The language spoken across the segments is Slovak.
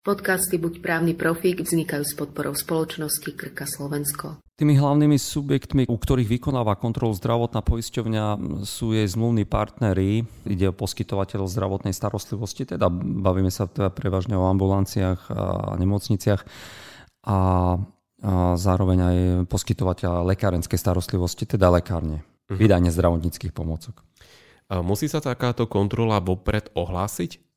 Podcasty Buď právny profík vznikajú s podporou spoločnosti Krka Slovensko. Tými hlavnými subjektmi, u ktorých vykonáva kontrolu zdravotná poisťovňa, sú jej zmluvní partnery. Ide o poskytovateľov zdravotnej starostlivosti, teda bavíme sa teda prevažne o ambulanciách a nemocniciach a, a zároveň aj poskytovateľa lekárenskej starostlivosti, teda lekárne, uh-huh. vydanie zdravotníckých pomôcok. Musí sa takáto kontrola vopred ohlásiť?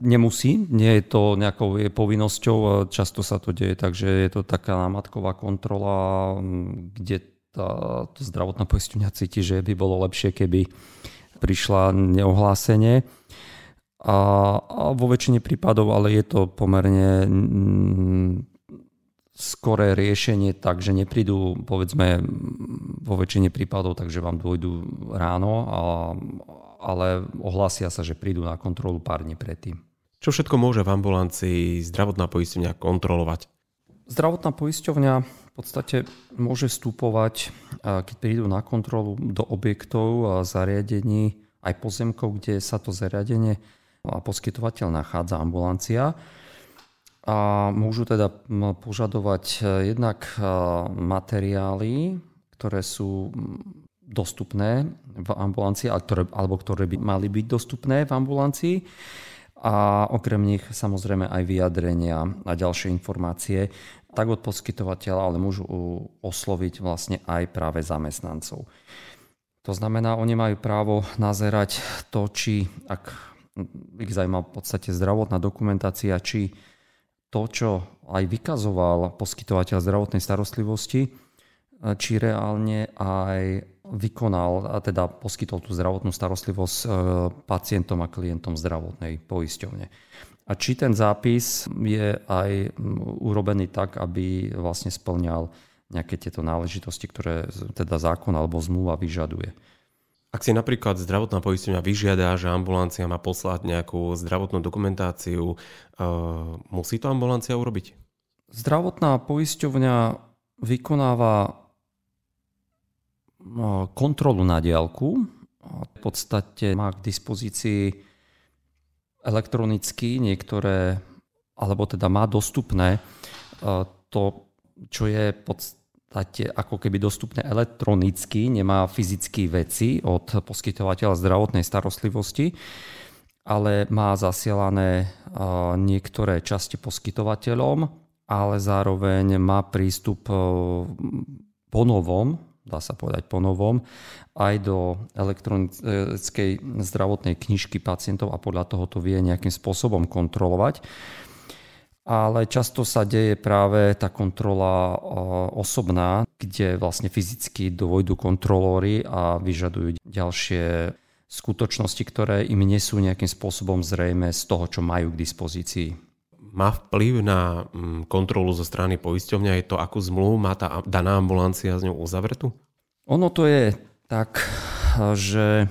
Nemusí, nie je to nejakou je povinnosťou, často sa to deje, takže je to taká námatková kontrola, kde tá zdravotná poisťovňa cíti, že by bolo lepšie, keby prišla neohlásenie. A, a vo väčšine prípadov, ale je to pomerne skoré riešenie tak, že neprídu, povedzme, vo väčšine prípadov, takže vám dôjdu ráno, a, ale ohlásia sa, že prídu na kontrolu pár dní predtým. Čo všetko môže v ambulancii zdravotná poisťovňa kontrolovať? Zdravotná poisťovňa v podstate môže vstupovať, keď prídu na kontrolu do objektov a zariadení, aj pozemkov, kde sa to zariadenie a poskytovateľ nachádza ambulancia. A môžu teda požadovať e, jednak e, materiály, ktoré sú dostupné v ambulancii, alebo ktoré by mali byť dostupné v ambulancii. A okrem nich samozrejme aj vyjadrenia a ďalšie informácie, tak od poskytovateľa, ale môžu osloviť vlastne aj práve zamestnancov. To znamená, oni majú právo nazerať to, či, ak ich zaujíma v podstate zdravotná dokumentácia, či to, čo aj vykazoval poskytovateľ zdravotnej starostlivosti, či reálne aj vykonal a teda poskytol tú zdravotnú starostlivosť e, pacientom a klientom zdravotnej poisťovne. A či ten zápis je aj urobený tak, aby vlastne splňal nejaké tieto náležitosti, ktoré teda zákon alebo zmluva vyžaduje. Ak si napríklad zdravotná poisťovňa vyžiada, že ambulancia má poslať nejakú zdravotnú dokumentáciu, uh, musí to ambulancia urobiť? Zdravotná poisťovňa vykonáva kontrolu na diálku. V podstate má k dispozícii elektronicky niektoré, alebo teda má dostupné e, to, čo je v podstate ako keby dostupné elektronicky, nemá fyzické veci od poskytovateľa zdravotnej starostlivosti, ale má zasielané niektoré časti poskytovateľom, ale zároveň má prístup e, po novom dá sa povedať po novom, aj do elektronickej zdravotnej knižky pacientov a podľa toho to vie nejakým spôsobom kontrolovať. Ale často sa deje práve tá kontrola osobná, kde vlastne fyzicky dovojdu kontrolóri a vyžadujú ďalšie skutočnosti, ktoré im nie sú nejakým spôsobom zrejme z toho, čo majú k dispozícii má vplyv na mm, kontrolu zo strany poisťovňa? Je to, akú zmluvu má tá daná ambulancia s ňou uzavretú? Ono to je tak, že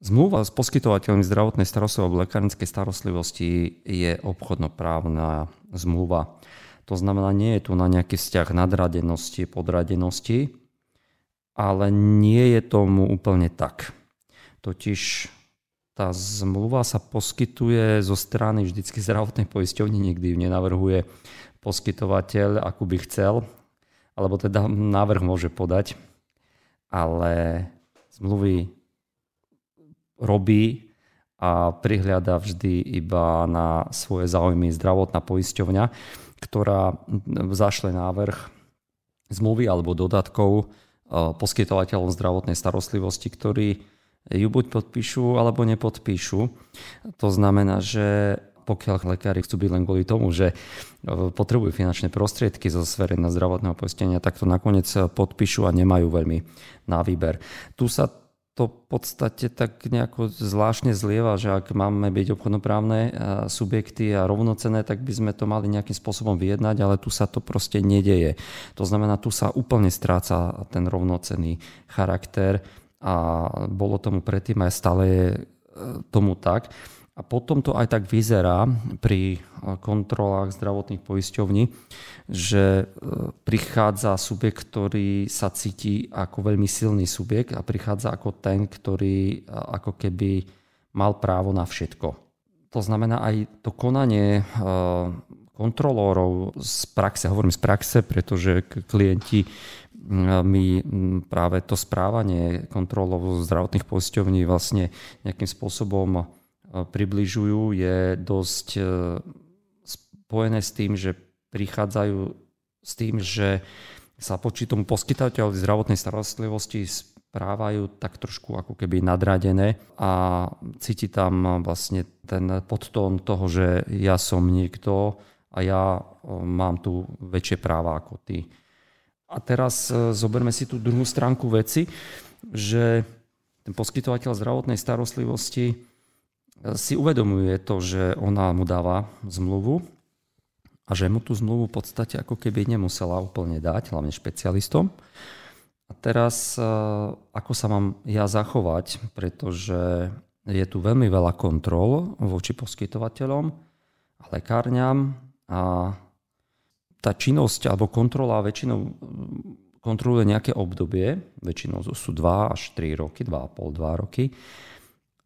zmluva s poskytovateľmi zdravotnej starostlivosti alebo lekárnickej starostlivosti je obchodnoprávna zmluva. To znamená, nie je tu na nejaký vzťah nadradenosti, podradenosti, ale nie je tomu úplne tak. Totiž tá zmluva sa poskytuje zo strany vždycky zdravotnej poisťovne, nikdy ju nenavrhuje poskytovateľ, akú by chcel, alebo teda návrh môže podať, ale zmluvy robí a prihľada vždy iba na svoje záujmy zdravotná poisťovňa, ktorá zašle návrh zmluvy alebo dodatkov eh, poskytovateľom zdravotnej starostlivosti, ktorý ju buď podpíšu, alebo nepodpíšu. To znamená, že pokiaľ lekári chcú byť len kvôli tomu, že e, potrebujú finančné prostriedky zo sféry na zdravotného poistenia, tak to nakoniec podpíšu a nemajú veľmi na výber. Tu sa to v podstate tak nejako zvláštne zlieva, že ak máme byť obchodnoprávne e, subjekty a rovnocené, tak by sme to mali nejakým spôsobom vyjednať, ale tu sa to proste nedeje. To znamená, tu sa úplne stráca ten rovnocenný charakter a bolo tomu predtým aj stále je e, tomu tak. A potom to aj tak vyzerá pri e, kontrolách zdravotných poisťovní, že e, prichádza subjekt, ktorý sa cíti ako veľmi silný subjekt a prichádza ako ten, ktorý ako keby mal právo na všetko. To znamená aj to konanie, kontrolórov z praxe, hovorím z praxe, pretože klienti mi práve to správanie kontrolov zdravotných poisťovní vlastne nejakým spôsobom približujú, je dosť spojené s tým, že prichádzajú s tým, že sa počí tomu poskytateľovi zdravotnej starostlivosti správajú tak trošku ako keby nadradené a cíti tam vlastne ten podtón toho, že ja som niekto a ja mám tu väčšie práva ako ty. A teraz e, zoberme si tú druhú stránku veci, že ten poskytovateľ zdravotnej starostlivosti e, si uvedomuje to, že ona mu dáva zmluvu a že mu tú zmluvu v podstate ako keby nemusela úplne dať, hlavne špecialistom. A teraz, e, ako sa mám ja zachovať, pretože je tu veľmi veľa kontrol voči poskytovateľom a lekárňam a tá činnosť alebo kontrola väčšinou kontroluje nejaké obdobie, väčšinou sú 2 až 3 roky, 2,5, 2 roky.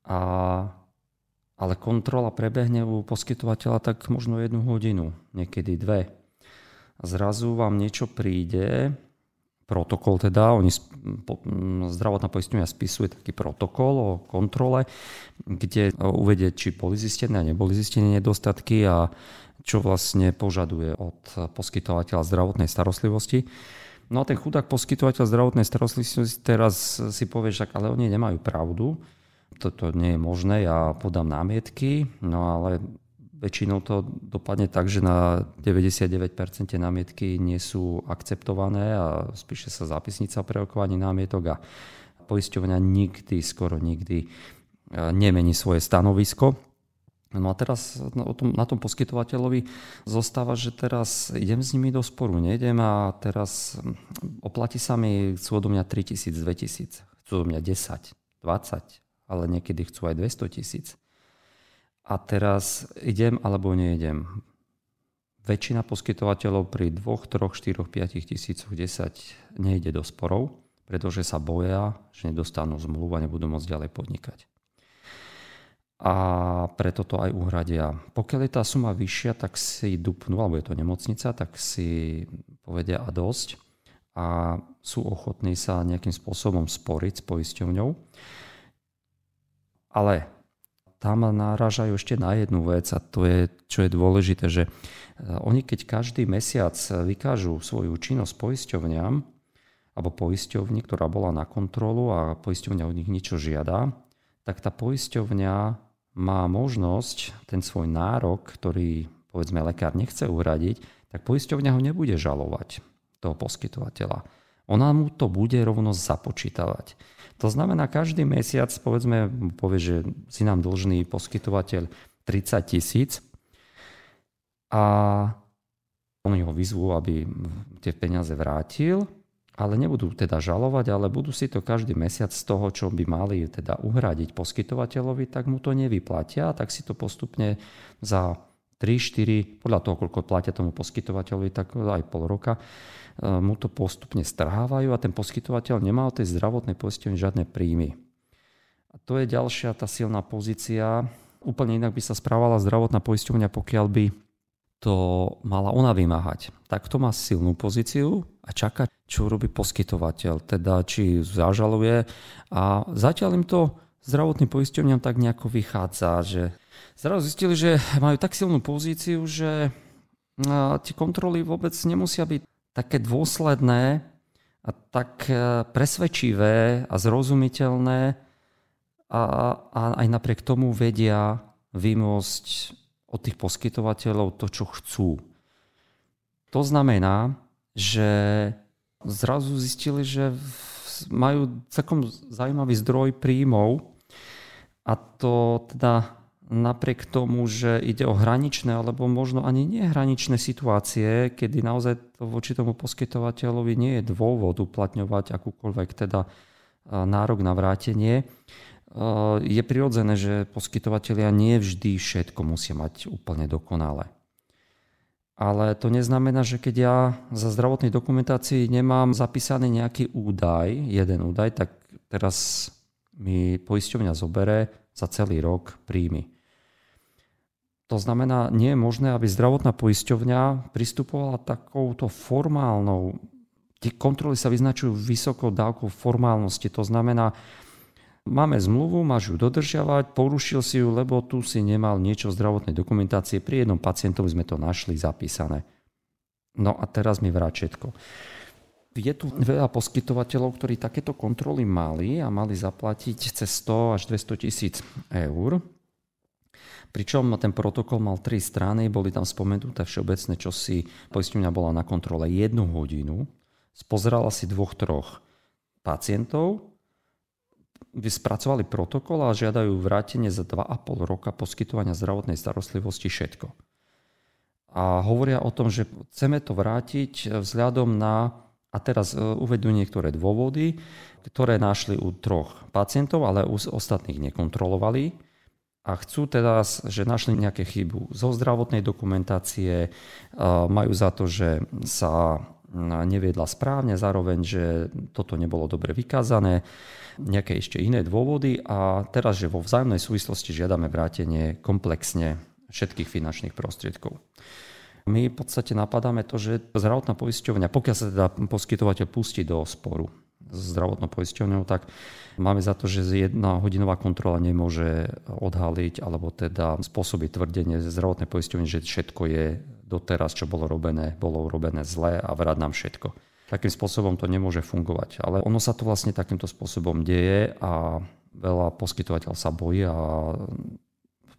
A, ale kontrola prebehne u poskytovateľa tak možno jednu hodinu, niekedy dve. Zrazu vám niečo príde, protokol teda, oni, zdravotná poisťovňa spisuje taký protokol o kontrole, kde uvedie, či boli zistené a neboli zistené nedostatky a čo vlastne požaduje od poskytovateľa zdravotnej starostlivosti. No a ten chudák poskytovateľ zdravotnej starostlivosti teraz si povie, že ale oni nemajú pravdu, toto nie je možné, ja podám námietky, no ale Väčšinou to dopadne tak, že na 99% námietky nie sú akceptované a spíše sa zápisnica o prerokovaní námietok a poisťovňa nikdy, skoro nikdy e, nemení svoje stanovisko. No a teraz na tom poskytovateľovi zostáva, že teraz idem s nimi do sporu, nejdem a teraz oplatí sa mi, chcú odo mňa 3000, 2000, chcú odo mňa 10, 20, ale niekedy chcú aj 200 tisíc a teraz idem alebo neidem. Väčšina poskytovateľov pri 2, 3, 4, 5 tisícoch 10 nejde do sporov, pretože sa boja, že nedostanú zmluvu a nebudú môcť ďalej podnikať. A preto to aj uhradia. Pokiaľ je tá suma vyššia, tak si dupnú, alebo je to nemocnica, tak si povedia a dosť a sú ochotní sa nejakým spôsobom sporiť s poisťovňou. Ale tam náražajú ešte na jednu vec a to je, čo je dôležité, že e, oni keď každý mesiac vykážu svoju činnosť poisťovňam alebo poisťovni, ktorá bola na kontrolu a poisťovňa od nich niečo žiada, tak tá poisťovňa má možnosť ten svoj nárok, ktorý povedzme lekár nechce uhradiť, tak poisťovňa ho nebude žalovať, toho poskytovateľa. Ona mu to bude rovno započítavať. To znamená, každý mesiac, povedzme, povie, že si nám dlžný poskytovateľ 30 tisíc a oni ho vyzvú, aby tie peniaze vrátil, ale nebudú teda žalovať, ale budú si to každý mesiac z toho, čo by mali teda uhradiť poskytovateľovi, tak mu to nevyplatia, tak si to postupne za 3, 4, podľa toho, koľko platia tomu poskytovateľovi, tak aj pol roka, E, mu to postupne strhávajú a ten poskytovateľ nemá od tej zdravotnej poisťovne žiadne príjmy. A to je ďalšia tá silná pozícia. Úplne inak by sa správala zdravotná poisťovňa, pokiaľ by to mala ona vymáhať. Tak to má silnú pozíciu a čaká, čo robí poskytovateľ, teda či zažaluje. A zatiaľ im to zdravotným poisťovňam tak nejako vychádza, že zrazu zistili, že majú tak silnú pozíciu, že tie kontroly vôbec nemusia byť také dôsledné a tak e, presvedčivé a zrozumiteľné a, a aj napriek tomu vedia vymôcť od tých poskytovateľov to, čo chcú. To znamená, že zrazu zistili, že majú celkom zaujímavý zdroj príjmov a to teda napriek tomu, že ide o hraničné alebo možno ani nehraničné situácie, kedy naozaj to voči tomu poskytovateľovi nie je dôvod uplatňovať akúkoľvek teda nárok na vrátenie, je prirodzené, že poskytovateľia nie vždy všetko musia mať úplne dokonale. Ale to neznamená, že keď ja za zdravotnej dokumentácii nemám zapísaný nejaký údaj, jeden údaj, tak teraz mi poisťovňa zobere za celý rok príjmy. To znamená, nie je možné, aby zdravotná poisťovňa pristupovala takouto formálnou. Tie kontroly sa vyznačujú vysokou dávkou formálnosti. To znamená, máme zmluvu, máš ju dodržiavať, porušil si ju, lebo tu si nemal niečo v zdravotnej dokumentácie. Pri jednom pacientovi sme to našli zapísané. No a teraz mi vrát všetko. Je tu veľa poskytovateľov, ktorí takéto kontroly mali a mali zaplatiť cez 100 až 200 tisíc eur. Pričom ten protokol mal tri strany, boli tam spomenuté všeobecné, čo si poisťovňa bola na kontrole jednu hodinu, spozerala si dvoch, troch pacientov, spracovali protokol a žiadajú vrátenie za 2,5 roka poskytovania zdravotnej starostlivosti všetko. A hovoria o tom, že chceme to vrátiť vzhľadom na, a teraz e, uvedú niektoré dôvody, ktoré našli u troch pacientov, ale u ostatných nekontrolovali a chcú teda, že našli nejaké chybu zo zdravotnej dokumentácie, majú za to, že sa neviedla správne, zároveň, že toto nebolo dobre vykázané, nejaké ešte iné dôvody a teraz, že vo vzájomnej súvislosti žiadame vrátenie komplexne všetkých finančných prostriedkov. My v podstate napadáme to, že zdravotná poisťovňa, pokiaľ sa teda poskytovateľ pustí do sporu, zdravotnou poisťovňou, tak máme za to, že jedna hodinová kontrola nemôže odhaliť alebo teda spôsobiť tvrdenie zdravotnej poisťovne, že všetko je doteraz, čo bolo robené, bolo urobené zle a vrať nám všetko. Takým spôsobom to nemôže fungovať. Ale ono sa to vlastne takýmto spôsobom deje a veľa poskytovateľ sa bojí a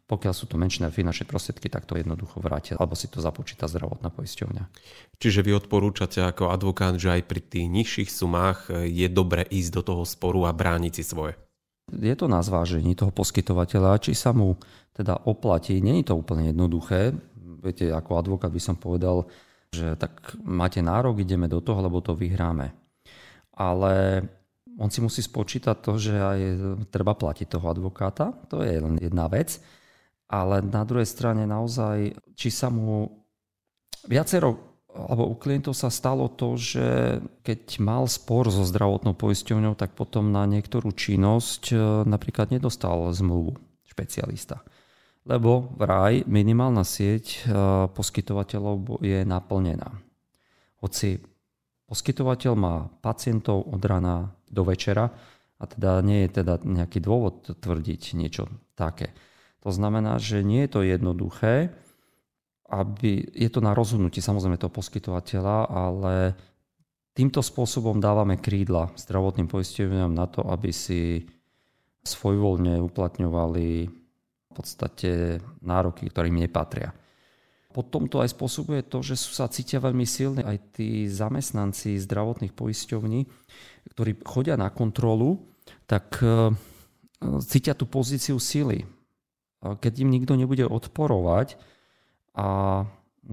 pokiaľ sú to menšie finančné prostriedky, tak to jednoducho vrátia, alebo si to započíta zdravotná poisťovňa. Čiže vy odporúčate ako advokát, že aj pri tých nižších sumách je dobre ísť do toho sporu a brániť si svoje? Je to na zvážení toho poskytovateľa, či sa mu teda oplatí. Není to úplne jednoduché. Viete, ako advokát by som povedal, že tak máte nárok, ideme do toho, lebo to vyhráme. Ale on si musí spočítať to, že aj treba platiť toho advokáta. To je len jedna vec ale na druhej strane naozaj, či sa mu viacero alebo u klientov sa stalo to, že keď mal spor so zdravotnou poisťovňou, tak potom na niektorú činnosť e, napríklad nedostal zmluvu špecialista. Lebo vraj minimálna sieť e, poskytovateľov je naplnená. Hoci poskytovateľ má pacientov od rana do večera a teda nie je teda nejaký dôvod tvrdiť niečo také. To znamená, že nie je to jednoduché, aby, je to na rozhodnutí samozrejme toho poskytovateľa, ale týmto spôsobom dávame krídla zdravotným poisťovňam na to, aby si svojvoľne uplatňovali v podstate nároky, ktorým nepatria. Potom to aj spôsobuje to, že sa cítia veľmi silne aj tí zamestnanci zdravotných poisťovní, ktorí chodia na kontrolu, tak e, cítia tú pozíciu sily keď im nikto nebude odporovať, a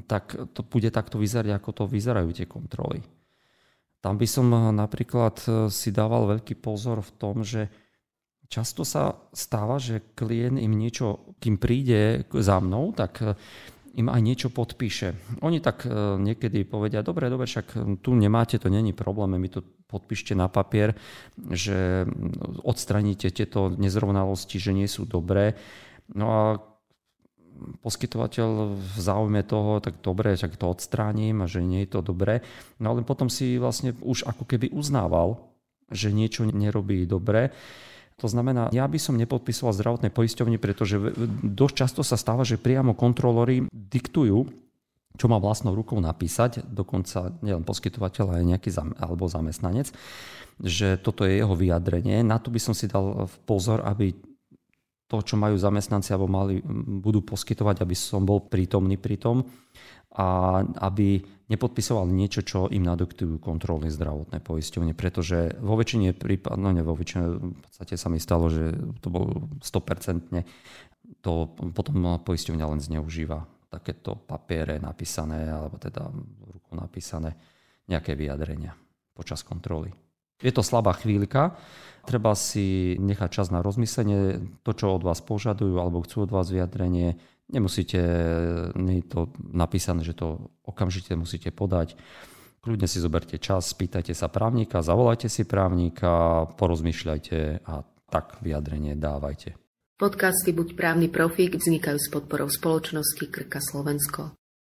tak to bude takto vyzerať, ako to vyzerajú tie kontroly. Tam by som napríklad e, si dával veľký pozor v tom, že často sa stáva, že klient im niečo, kým príde za mnou, tak e, im aj niečo podpíše. Oni tak niekedy povedia, dobre, dobre, však tu nemáte, to není problém, mi to podpíšte na papier, že odstraníte tieto nezrovnalosti, že nie sú dobré No a poskytovateľ v záujme toho, tak dobre, tak to odstránim a že nie je to dobré. No ale potom si vlastne už ako keby uznával, že niečo nerobí dobre. To znamená, ja by som nepodpisoval zdravotné poisťovne, pretože dosť často sa stáva, že priamo kontrolóri diktujú, čo má vlastnou rukou napísať, dokonca nielen poskytovateľ, ale nejaký alebo zamestnanec, že toto je jeho vyjadrenie. Na to by som si dal pozor, aby to, čo majú zamestnanci alebo mali, budú poskytovať, aby som bol prítomný pri tom a aby nepodpisoval niečo, čo im nadoktujú kontroly zdravotné poisťovne, pretože vo väčšine prípadov, no ne vo väčšine, v podstate sa mi stalo, že to bolo 100% to potom poisťovňa len zneužíva takéto papiere napísané, alebo teda rukou napísané nejaké vyjadrenia počas kontroly. Je to slabá chvíľka, treba si nechať čas na rozmyslenie, to, čo od vás požadujú alebo chcú od vás vyjadrenie, nemusíte, nie je to napísané, že to okamžite musíte podať. Kľudne si zoberte čas, spýtajte sa právnika, zavolajte si právnika, porozmýšľajte a tak vyjadrenie dávajte. Podcasty Buď právny profík vznikajú s podporou spoločnosti Krka Slovensko.